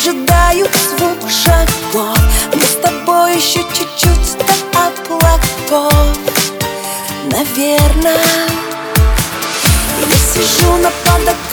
ожидаю звук шагов. Мы с тобой еще чуть-чуть до облаков. Наверное Я сижу на подоконнике.